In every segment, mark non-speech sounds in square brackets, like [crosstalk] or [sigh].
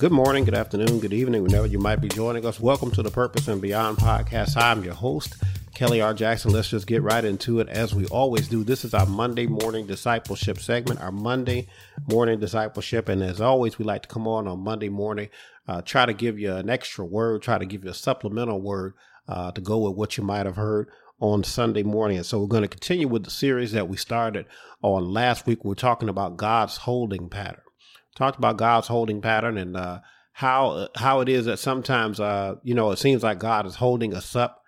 Good morning, good afternoon, good evening, whenever you might be joining us. Welcome to the Purpose and Beyond podcast. I'm your host, Kelly R. Jackson. Let's just get right into it as we always do. This is our Monday morning discipleship segment, our Monday morning discipleship. And as always, we like to come on on Monday morning, uh, try to give you an extra word, try to give you a supplemental word uh, to go with what you might have heard on Sunday morning. And so we're going to continue with the series that we started on last week. We're talking about God's holding pattern talked about God's holding pattern and uh, how how it is that sometimes uh, you know it seems like God is holding us up.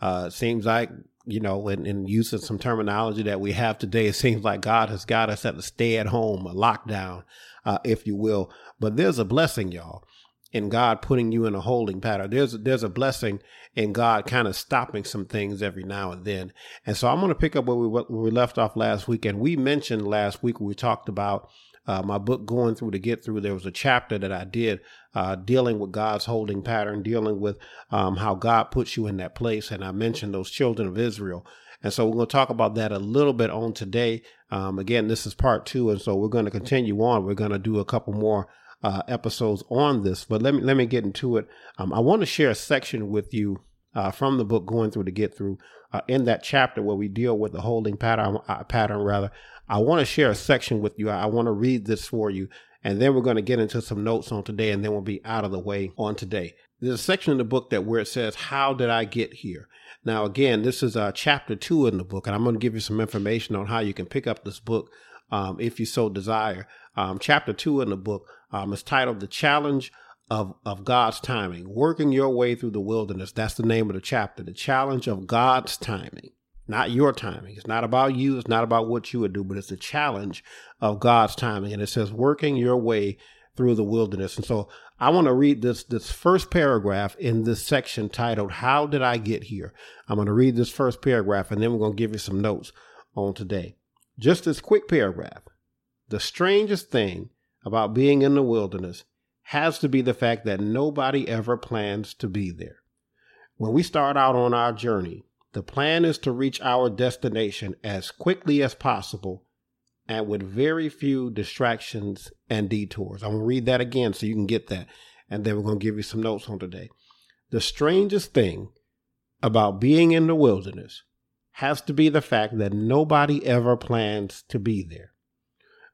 Uh, seems like you know, in, in using some terminology that we have today, it seems like God has got us at a stay at home, a lockdown, uh, if you will. But there's a blessing, y'all, in God putting you in a holding pattern. There's there's a blessing in God kind of stopping some things every now and then. And so I'm going to pick up where we where we left off last week, and we mentioned last week we talked about uh, my book going through to get through there was a chapter that i did uh, dealing with god's holding pattern dealing with um, how god puts you in that place and i mentioned those children of israel. And so we're going to talk about that a little bit on today. Um, again this is part two and so we're going to continue on. We're going to do a couple more uh, episodes on this but let me let me get into it. Um, i want to share a section with you uh, from the book going through to get through uh, in that chapter where we deal with the holding pattern uh, pattern rather I want to share a section with you. I want to read this for you, and then we're going to get into some notes on today, and then we'll be out of the way on today. There's a section in the book that where it says, "How did I get here?" Now, again, this is uh, chapter two in the book, and I'm going to give you some information on how you can pick up this book um, if you so desire. Um, chapter two in the book um, is titled "The Challenge." Of, of God's timing, working your way through the wilderness. That's the name of the chapter. The challenge of God's timing not your timing. It's not about you. It's not about what you would do, but it's the challenge of God's timing. And it says, working your way through the wilderness. And so I want to read this, this first paragraph in this section titled, How Did I Get Here? I'm going to read this first paragraph and then we're going to give you some notes on today. Just this quick paragraph. The strangest thing about being in the wilderness has to be the fact that nobody ever plans to be there. When we start out on our journey, the plan is to reach our destination as quickly as possible and with very few distractions and detours. I'm going to read that again so you can get that. And then we're going to give you some notes on today. The strangest thing about being in the wilderness has to be the fact that nobody ever plans to be there.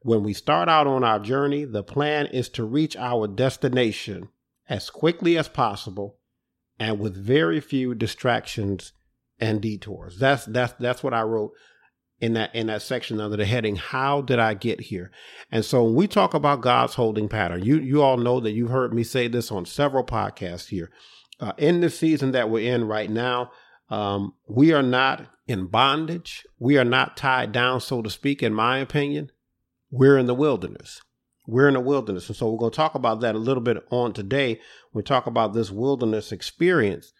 When we start out on our journey, the plan is to reach our destination as quickly as possible and with very few distractions and detours. That's that's that's what I wrote in that in that section under the heading how did I get here? And so when we talk about God's holding pattern, you you all know that you've heard me say this on several podcasts here. Uh, in the season that we're in right now, um, we are not in bondage. We are not tied down, so to speak. In my opinion, we're in the wilderness. We're in the wilderness, and so we're going to talk about that a little bit on today. We talk about this wilderness experience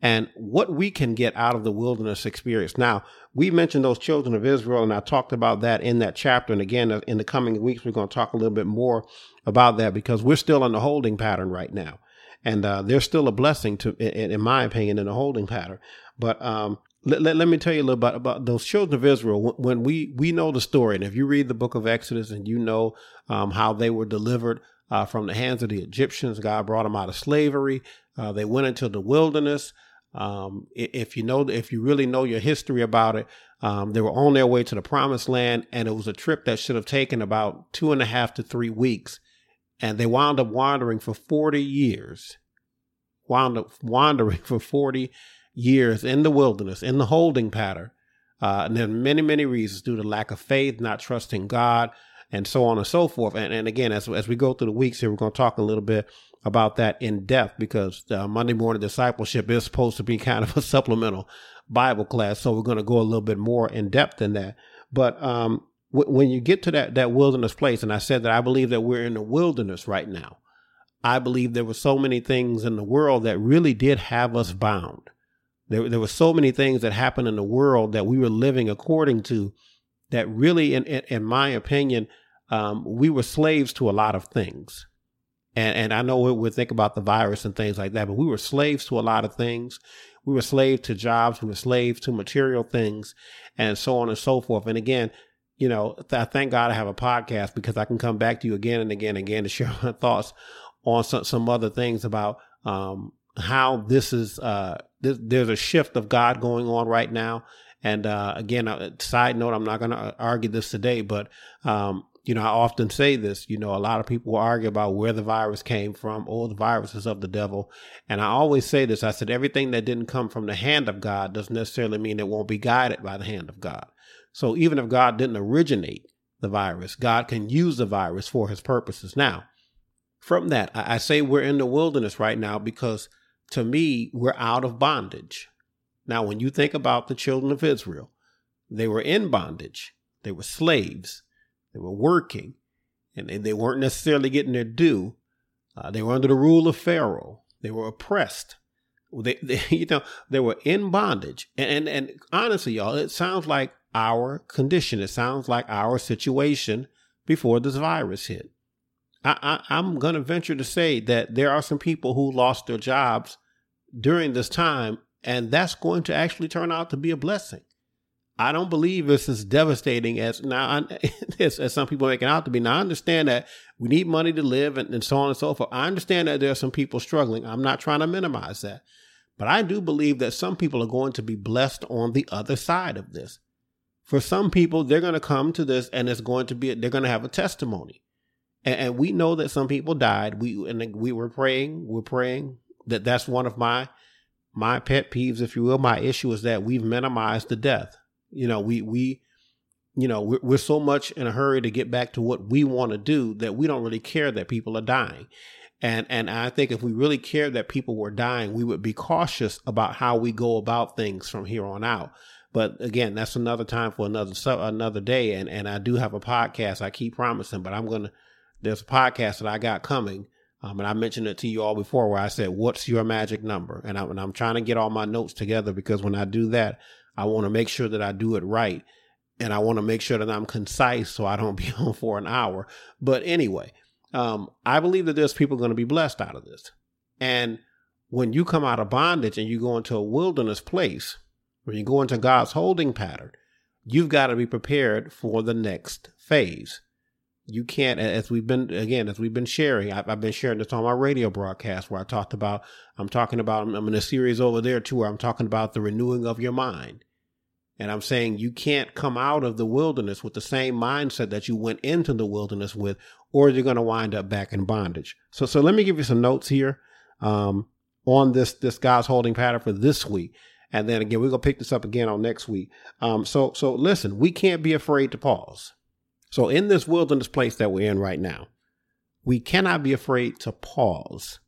and what we can get out of the wilderness experience. Now, we mentioned those children of Israel, and I talked about that in that chapter. And again, in the coming weeks, we're going to talk a little bit more about that because we're still in the holding pattern right now. And uh, there's still a blessing to, in, in, my opinion, in the holding pattern. But um, let, let, let, me tell you a little bit about those children of Israel. When we we know the story, and if you read the book of Exodus and you know um, how they were delivered uh, from the hands of the Egyptians, God brought them out of slavery. Uh, they went into the wilderness. Um, if you know, if you really know your history about it, um, they were on their way to the promised land, and it was a trip that should have taken about two and a half to three weeks, and they wound up wandering for forty years. Wound up wandering [laughs] for forty years in the wilderness, in the holding pattern. Uh, and there are many, many reasons due to lack of faith, not trusting God, and so on and so forth. And, and again, as, as we go through the weeks here, we're going to talk a little bit about that in depth because uh, Monday morning discipleship is supposed to be kind of a [laughs] supplemental Bible class. So we're going to go a little bit more in depth in that. But um, w- when you get to that, that wilderness place, and I said that I believe that we're in the wilderness right now, I believe there were so many things in the world that really did have us bound. There, there were so many things that happened in the world that we were living according to that really, in, in, in my opinion, um, we were slaves to a lot of things. And, and I know we think about the virus and things like that, but we were slaves to a lot of things. We were slaves to jobs. We were slaves to material things and so on and so forth. And again, you know, th- thank God I have a podcast because I can come back to you again and again and again to share [laughs] my thoughts on some, some other things about um, how this is. Uh, there's a shift of God going on right now. And uh, again, uh, side note, I'm not going to argue this today, but um, you know, I often say this, you know, a lot of people argue about where the virus came from. Oh, the virus is of the devil. And I always say this. I said, everything that didn't come from the hand of God doesn't necessarily mean it won't be guided by the hand of God. So even if God didn't originate the virus, God can use the virus for his purposes. Now, from that, I say we're in the wilderness right now because to me, we're out of bondage. Now, when you think about the children of Israel, they were in bondage. They were slaves they were working and they weren't necessarily getting their due. Uh, they were under the rule of Pharaoh. They were oppressed. They, they, [laughs] you know, they were in bondage. And, and, and honestly, y'all, it sounds like our condition. It sounds like our situation before this virus hit. I, I, I'm going to venture to say that there are some people who lost their jobs during this time, and that's going to actually turn out to be a blessing. I don't believe it's as devastating as now [laughs] as, as, some people make it out to be. Now I understand that we need money to live and, and so on and so forth. I understand that there are some people struggling. I'm not trying to minimize that. But I do believe that some people are going to be blessed on the other side of this. For some people, they're going to come to this and it's going to be, they're going to have a testimony. And, and we know that some people died. We, and we were praying, we're praying that that's one of my, my pet peeves, if you will. My issue is that we've minimized the death. You know, we we you know we're, we're so much in a hurry to get back to what we want to do that we don't really care that people are dying. And and I think if we really cared that people were dying, we would be cautious about how we go about things from here on out. But again, that's another time for another another day. And and I do have a podcast. I keep promising, but I'm gonna. There's a podcast that I got coming. Um, and I mentioned it to you all before where I said, what's your magic number? And, I, and I'm trying to get all my notes together because when I do that, I want to make sure that I do it right. And I want to make sure that I'm concise so I don't [laughs] be on for an hour. But anyway, um, I believe that there's people going to be blessed out of this. And when you come out of bondage and you go into a wilderness place, when you go into God's holding pattern, you've got to be prepared for the next phase. You can't, as we've been, again, as we've been sharing, I've, I've been sharing this on my radio broadcast where I talked about, I'm talking about, I'm in a series over there too, where I'm talking about the renewing of your mind. And I'm saying you can't come out of the wilderness with the same mindset that you went into the wilderness with, or you're going to wind up back in bondage. So, so let me give you some notes here um, on this this God's holding pattern for this week, and then again we're gonna pick this up again on next week. Um, so, so listen, we can't be afraid to pause. So, in this wilderness place that we're in right now, we cannot be afraid to pause.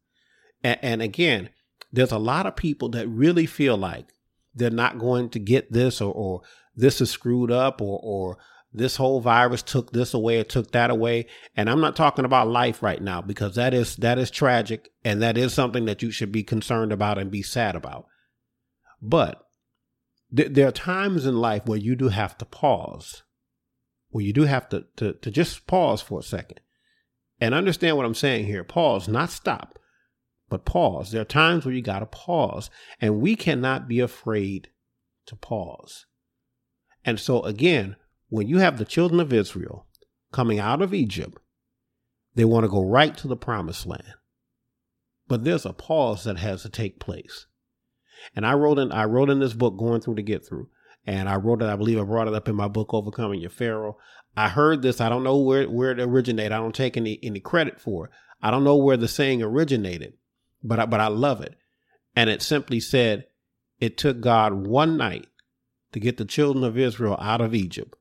And, and again, there's a lot of people that really feel like they're not going to get this or, or this is screwed up or, or this whole virus took this away or took that away. And I'm not talking about life right now because that is, that is tragic and that is something that you should be concerned about and be sad about. But th- there are times in life where you do have to pause well, you do have to, to, to just pause for a second and understand what I'm saying here. Pause, not stop, but pause. There are times where you got to pause, and we cannot be afraid to pause. And so, again, when you have the children of Israel coming out of Egypt, they want to go right to the promised land. But there's a pause that has to take place. And I wrote in I wrote in this book going through to get through and I wrote it. I believe I brought it up in my book, Overcoming Your Pharaoh. I heard this. I don't know where where it originated. I don't take any any credit for it. I don't know where the saying originated, but I, but I love it. And it simply said, "It took God one night to get the children of Israel out of Egypt,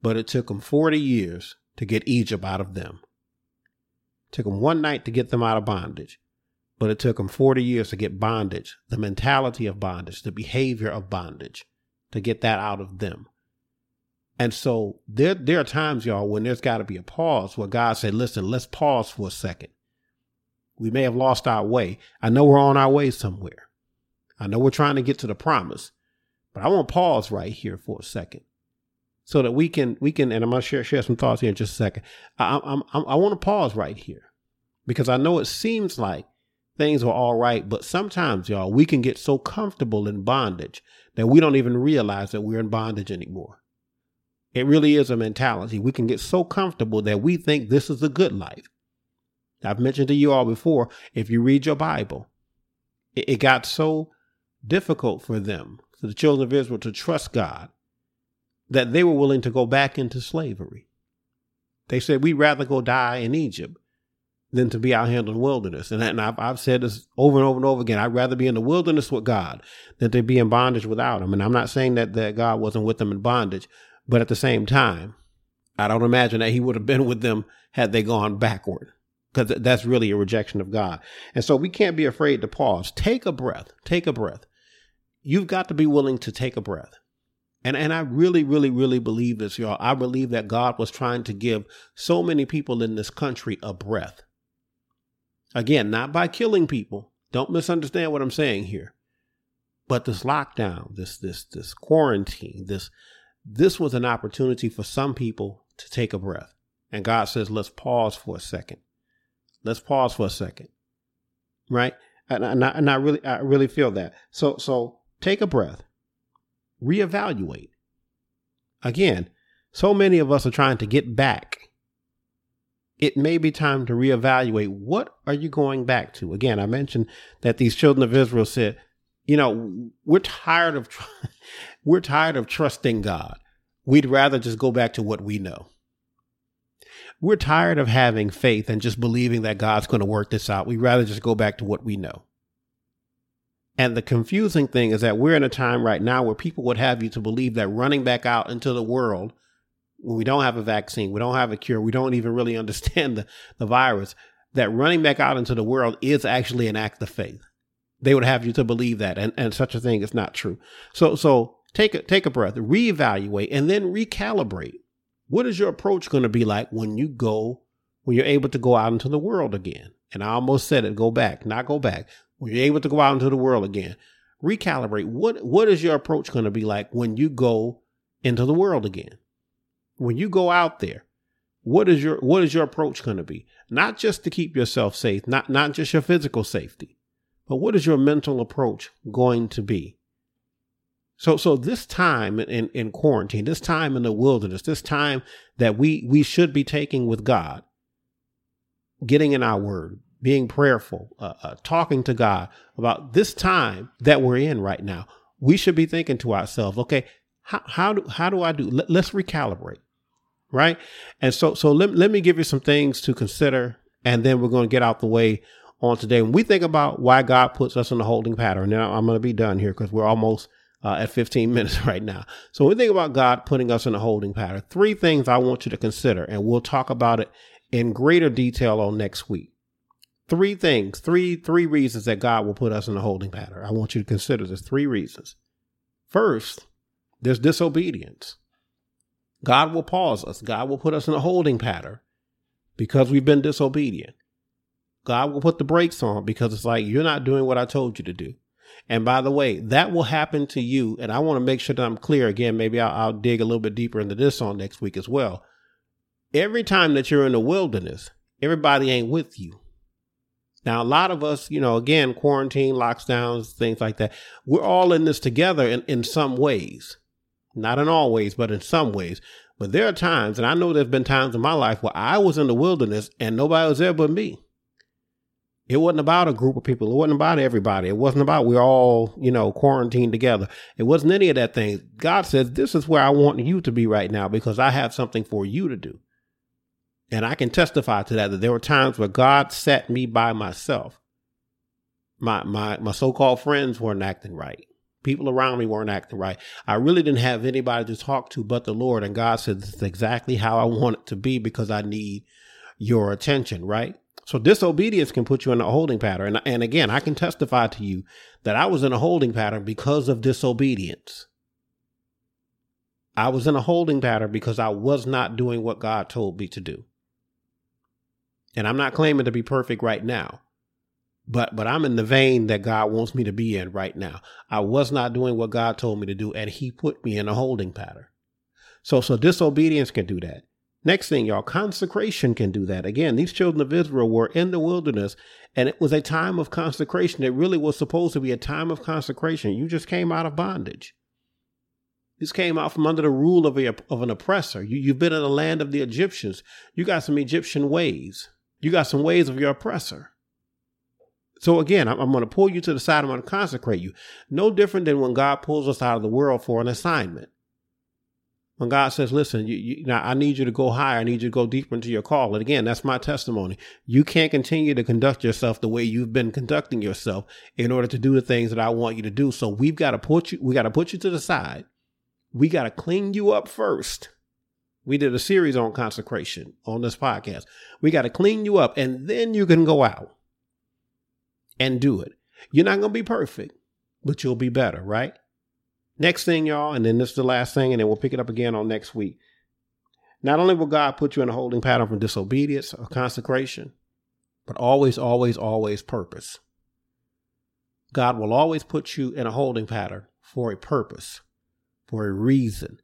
but it took them forty years to get Egypt out of them. It took them one night to get them out of bondage." But it took them 40 years to get bondage, the mentality of bondage, the behavior of bondage to get that out of them. And so there, there are times, y'all, when there's got to be a pause where God said, listen, let's pause for a second. We may have lost our way. I know we're on our way somewhere. I know we're trying to get to the promise, but I want to pause right here for a second so that we can, we can, and I'm going to share, share some thoughts here in just a second. I, I'm, I'm, I want to pause right here because I know it seems like things are all right, but sometimes, y'all, we can get so comfortable in bondage that we don't even realize that we're in bondage anymore. It really is a mentality. We can get so comfortable that we think this is a good life. I've mentioned to you all before, if you read your Bible, it, it got so difficult for them, for the children of Israel to trust God, that they were willing to go back into slavery. They said, we'd rather go die in Egypt than to be out here in the wilderness. And, and I've, I've said this over and over and over again. I'd rather be in the wilderness with God than to be in bondage without him. And I'm not saying that, that God wasn't with them in bondage, but at the same time, I don't imagine that he would have been with them had they gone backward because that's really a rejection of God. And so we can't be afraid to pause. Take a breath. Take a breath. You've got to be willing to take a breath. And and I really, really, really believe this, y'all. I believe that God was trying to give so many people in this country a breath. Again, not by killing people. Don't misunderstand what I'm saying here. But this lockdown, this this this quarantine, this this was an opportunity for some people to take a breath. And God says, let's pause for a second. Let's pause for a second. Right? And, I, and I really I really feel that. So so take a breath reevaluate. Again, so many of us are trying to get back. It may be time to reevaluate what are you going back to? Again, I mentioned that these children of Israel said, you know, we're tired of [laughs] we're tired of trusting God. We'd rather just go back to what we know. We're tired of having faith and just believing that God's going to work this out. We'd rather just go back to what we know. And the confusing thing is that we're in a time right now where people would have you to believe that running back out into the world, when we don't have a vaccine, we don't have a cure, we don't even really [laughs] understand the, the virus, that running back out into the world is actually an act of faith. They would have you to believe that, and, and such a thing is not true. So so take a take a breath, reevaluate, and then recalibrate. What is your approach going to be like when you go, when you're able to go out into the world again? And I almost said it, go back, not go back when you're able to go out into the world again, recalibrate. What what is your approach going to be like when you go into the world again? When you go out there, what is your what is your approach going to be? Not just to keep yourself safe, not not just your physical safety, but what is your mental approach going to be? So so this time in, in quarantine, this time in the wilderness, this time that we we should be taking with God, getting in our word, being prayerful, uh, uh, talking to God about this time that we're in right now, we should be thinking to ourselves, okay, how, how do how do I do? Let, let's recalibrate, right? And so so let, let me give you some things to consider, and then we're going to get out the way on today. When we think about why God puts us in a holding pattern, now I'm going to be done here because we're almost uh, at 15 [laughs] minutes right now. So when we think about God putting us in a holding pattern, three things I want you to consider, and we'll talk about it in greater detail on next week three things, three three reasons that God will put us in a holding pattern. I want you to consider this three reasons. First, there's disobedience. God will pause us. God will put us in a holding pattern because we've been disobedient. God will put the brakes on because it's like you're not doing what I told you to do. And by the way, that will happen to you. And I want to make sure that I'm clear again. Maybe I'll, I'll dig a little bit deeper into this on next week as well. Every time that you're in the wilderness, everybody ain't with you. Now, a lot of us, you know, again, quarantine, lockdowns, things like that, we're all in this together in, in some ways. Not in all ways, but in some ways. But there are times, and I know there's been times in my life where I was in the wilderness and nobody was there but me. It wasn't about a group of people. It wasn't about everybody. It wasn't about we're all, you know, quarantined together. It wasn't any of that thing. God says, this is where I want you to be right now because I have something for you to do. And I can testify to that, that there were times where God set me by myself. My, my, my so-called friends weren't acting right. People around me weren't acting right. I really didn't have anybody to talk to but the Lord. And God said, this is exactly how I want it to be because I need your attention, right? So disobedience can put you in a holding pattern. And, and again, I can testify to you that I was in a holding pattern because of disobedience. I was in a holding pattern because I was not doing what God told me to do. And I'm not claiming to be perfect right now. But but I'm in the vein that God wants me to be in right now. I was not doing what God told me to do and he put me in a holding pattern. So so disobedience can do that. Next thing, y'all, consecration can do that. Again, these children of Israel were in the wilderness and it was a time of consecration. It really was supposed to be a time of consecration. You just came out of bondage. This came out from under the rule of, a, of an oppressor. You, you've been in the land of the Egyptians. You got some Egyptian ways. You got some ways of your oppressor. So again, I'm, I'm going to pull you to the side. I'm going to consecrate you. No different than when God pulls us out of the world for an assignment. When God says, listen, you, you, now I need you to go higher. I need you to go deeper into your call. And again, that's my testimony. You can't continue to conduct yourself the way you've been conducting yourself in order to do the things that I want you to do. So we've got to put you, we got to put you to the side. We got to clean you up first. We did a series on consecration on this podcast. We got to clean you up and then you can go out and do it. You're not going to be perfect, but you'll be better, right? Next thing, y'all, and then this is the last thing, and then we'll pick it up again on next week. Not only will God put you in a holding pattern for disobedience or consecration, but always, always, always purpose. God will always put you in a holding pattern for a purpose, for a reason.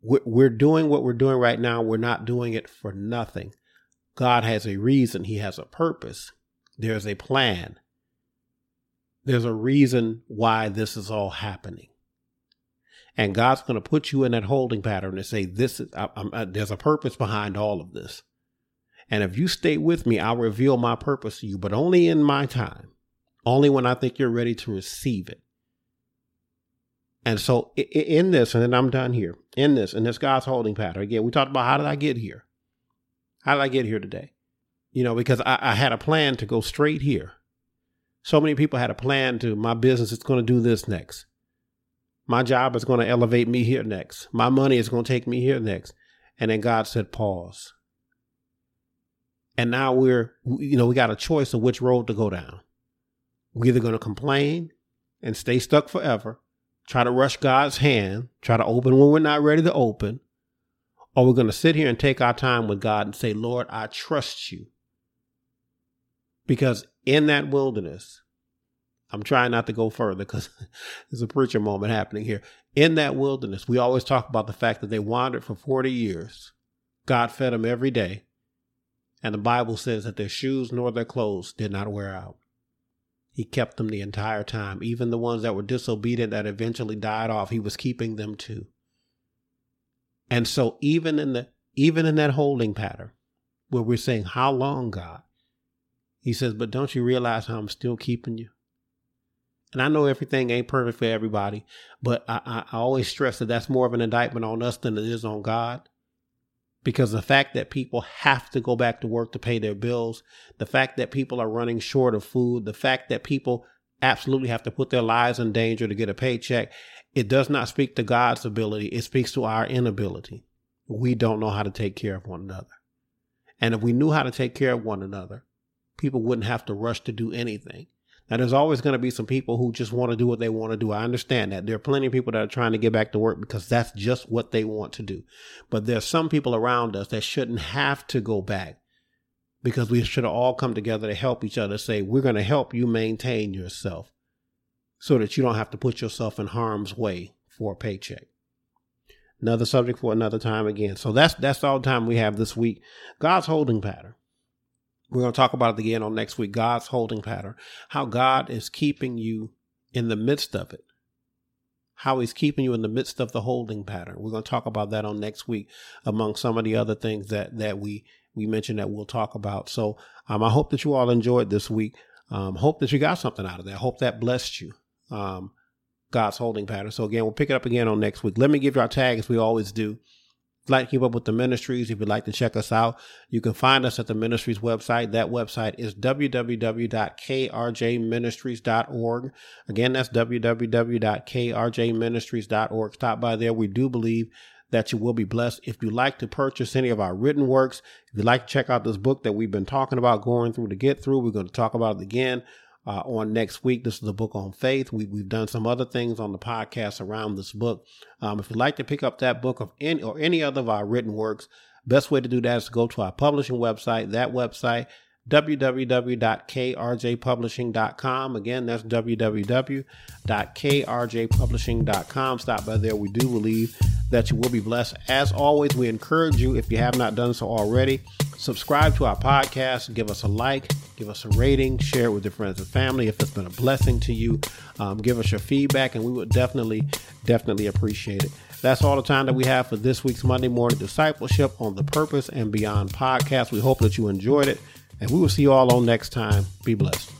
We're doing what we're doing right now. We're not doing it for nothing. God has a reason. He has a purpose. There's a plan. There's a reason why this is all happening. And God's going to put you in that holding pattern and say, this is, I, I, there's a purpose behind all of this. And if you stay with me, I'll reveal my purpose to you, but only in my time, only when I think you're ready to receive it. And so in this, and then I'm done here, in this, in this God's holding pattern, again, we talked about how did I get here? How did I get here today? You know, because I, I had a plan to go straight here. So many people had a plan to my business is going to do this next. My job is going to elevate me here next. My money is going to take me here next. And then God said, pause. And now we're, you know, we got a choice of which road to go down. We're either going to complain and stay stuck forever, try to rush God's hand, try to open when we're not ready to open, or we're going to sit here and take our time with God and say, Lord, I trust you. Because in that wilderness, I'm trying not to go further because [laughs] there's a preacher moment happening here. In that wilderness, we always talk about the fact that they wandered for 40 years. God fed them every day. And the Bible says that their shoes nor their clothes did not wear out. He kept them the entire time. Even the ones that were disobedient that eventually died off, he was keeping them too. And so even in the even in that holding pattern where we're saying, How long, God? He says, But don't you realize how I'm still keeping you? And I know everything ain't perfect for everybody, but I, I, I, always stress that that's more of an indictment on us than it is on God. Because the fact that people have to go back to work to pay their bills, the fact that people are running short of food, the fact that people absolutely have to put their lives in danger to get a paycheck, it does not speak to God's ability. It speaks to our inability. We don't know how to take care of one another. And if we knew how to take care of one another, people wouldn't have to rush to do anything. Now, there's always going to be some people who just want to do what they want to do. I understand that. There are plenty of people that are trying to get back to work because that's just what they want to do. But there's some people around us that shouldn't have to go back because we should all come together to help each other say, we're going to help you maintain yourself so that you don't have to put yourself in harm's way for a paycheck. Another subject for another time again. So that's that's all the time we have this week. God's holding pattern. We're going to talk about it again on next week. God's holding pattern. How God is keeping you in the midst of it. How he's keeping you in the midst of the holding pattern. We're going to talk about that on next week, among some of the other things that that we we mentioned that we'll talk about. So um, I hope that you all enjoyed this week. Um, hope that you got something out of that. Hope that blessed you. Um, God's holding pattern. So again, we'll pick it up again on next week. Let me give you our tag as we always do like to keep up with the ministries, if you'd like to check us out, you can find us at the ministries website. That website is www.krjministries.org. Again, that's www.krjministries.org. Stop by there. We do believe that you will be blessed. If you like to purchase any of our written works, if you'd like to check out this book that we've been talking about going through to get through, we're going to talk about it again uh, on next week. This is the book on faith. We, we've done some other things on the podcast around this book. Um, if you'd like to pick up that book of any or any other of our written works, best way to do that is to go to our publishing website. That website www.krjpublishing.com. Again, that's www.krjpublishing.com. Stop by there. We do believe that you will be blessed. As always, we encourage you, if you have not done so already, subscribe to our podcast, give us a like, give us a rating, share it with your friends and family if it's been a blessing to you. Um, give us your feedback, and we would definitely, definitely appreciate it. That's all the time that we have for this week's Monday Morning Discipleship on the Purpose and Beyond podcast. We hope that you enjoyed it, and we will see you all on next time. Be blessed.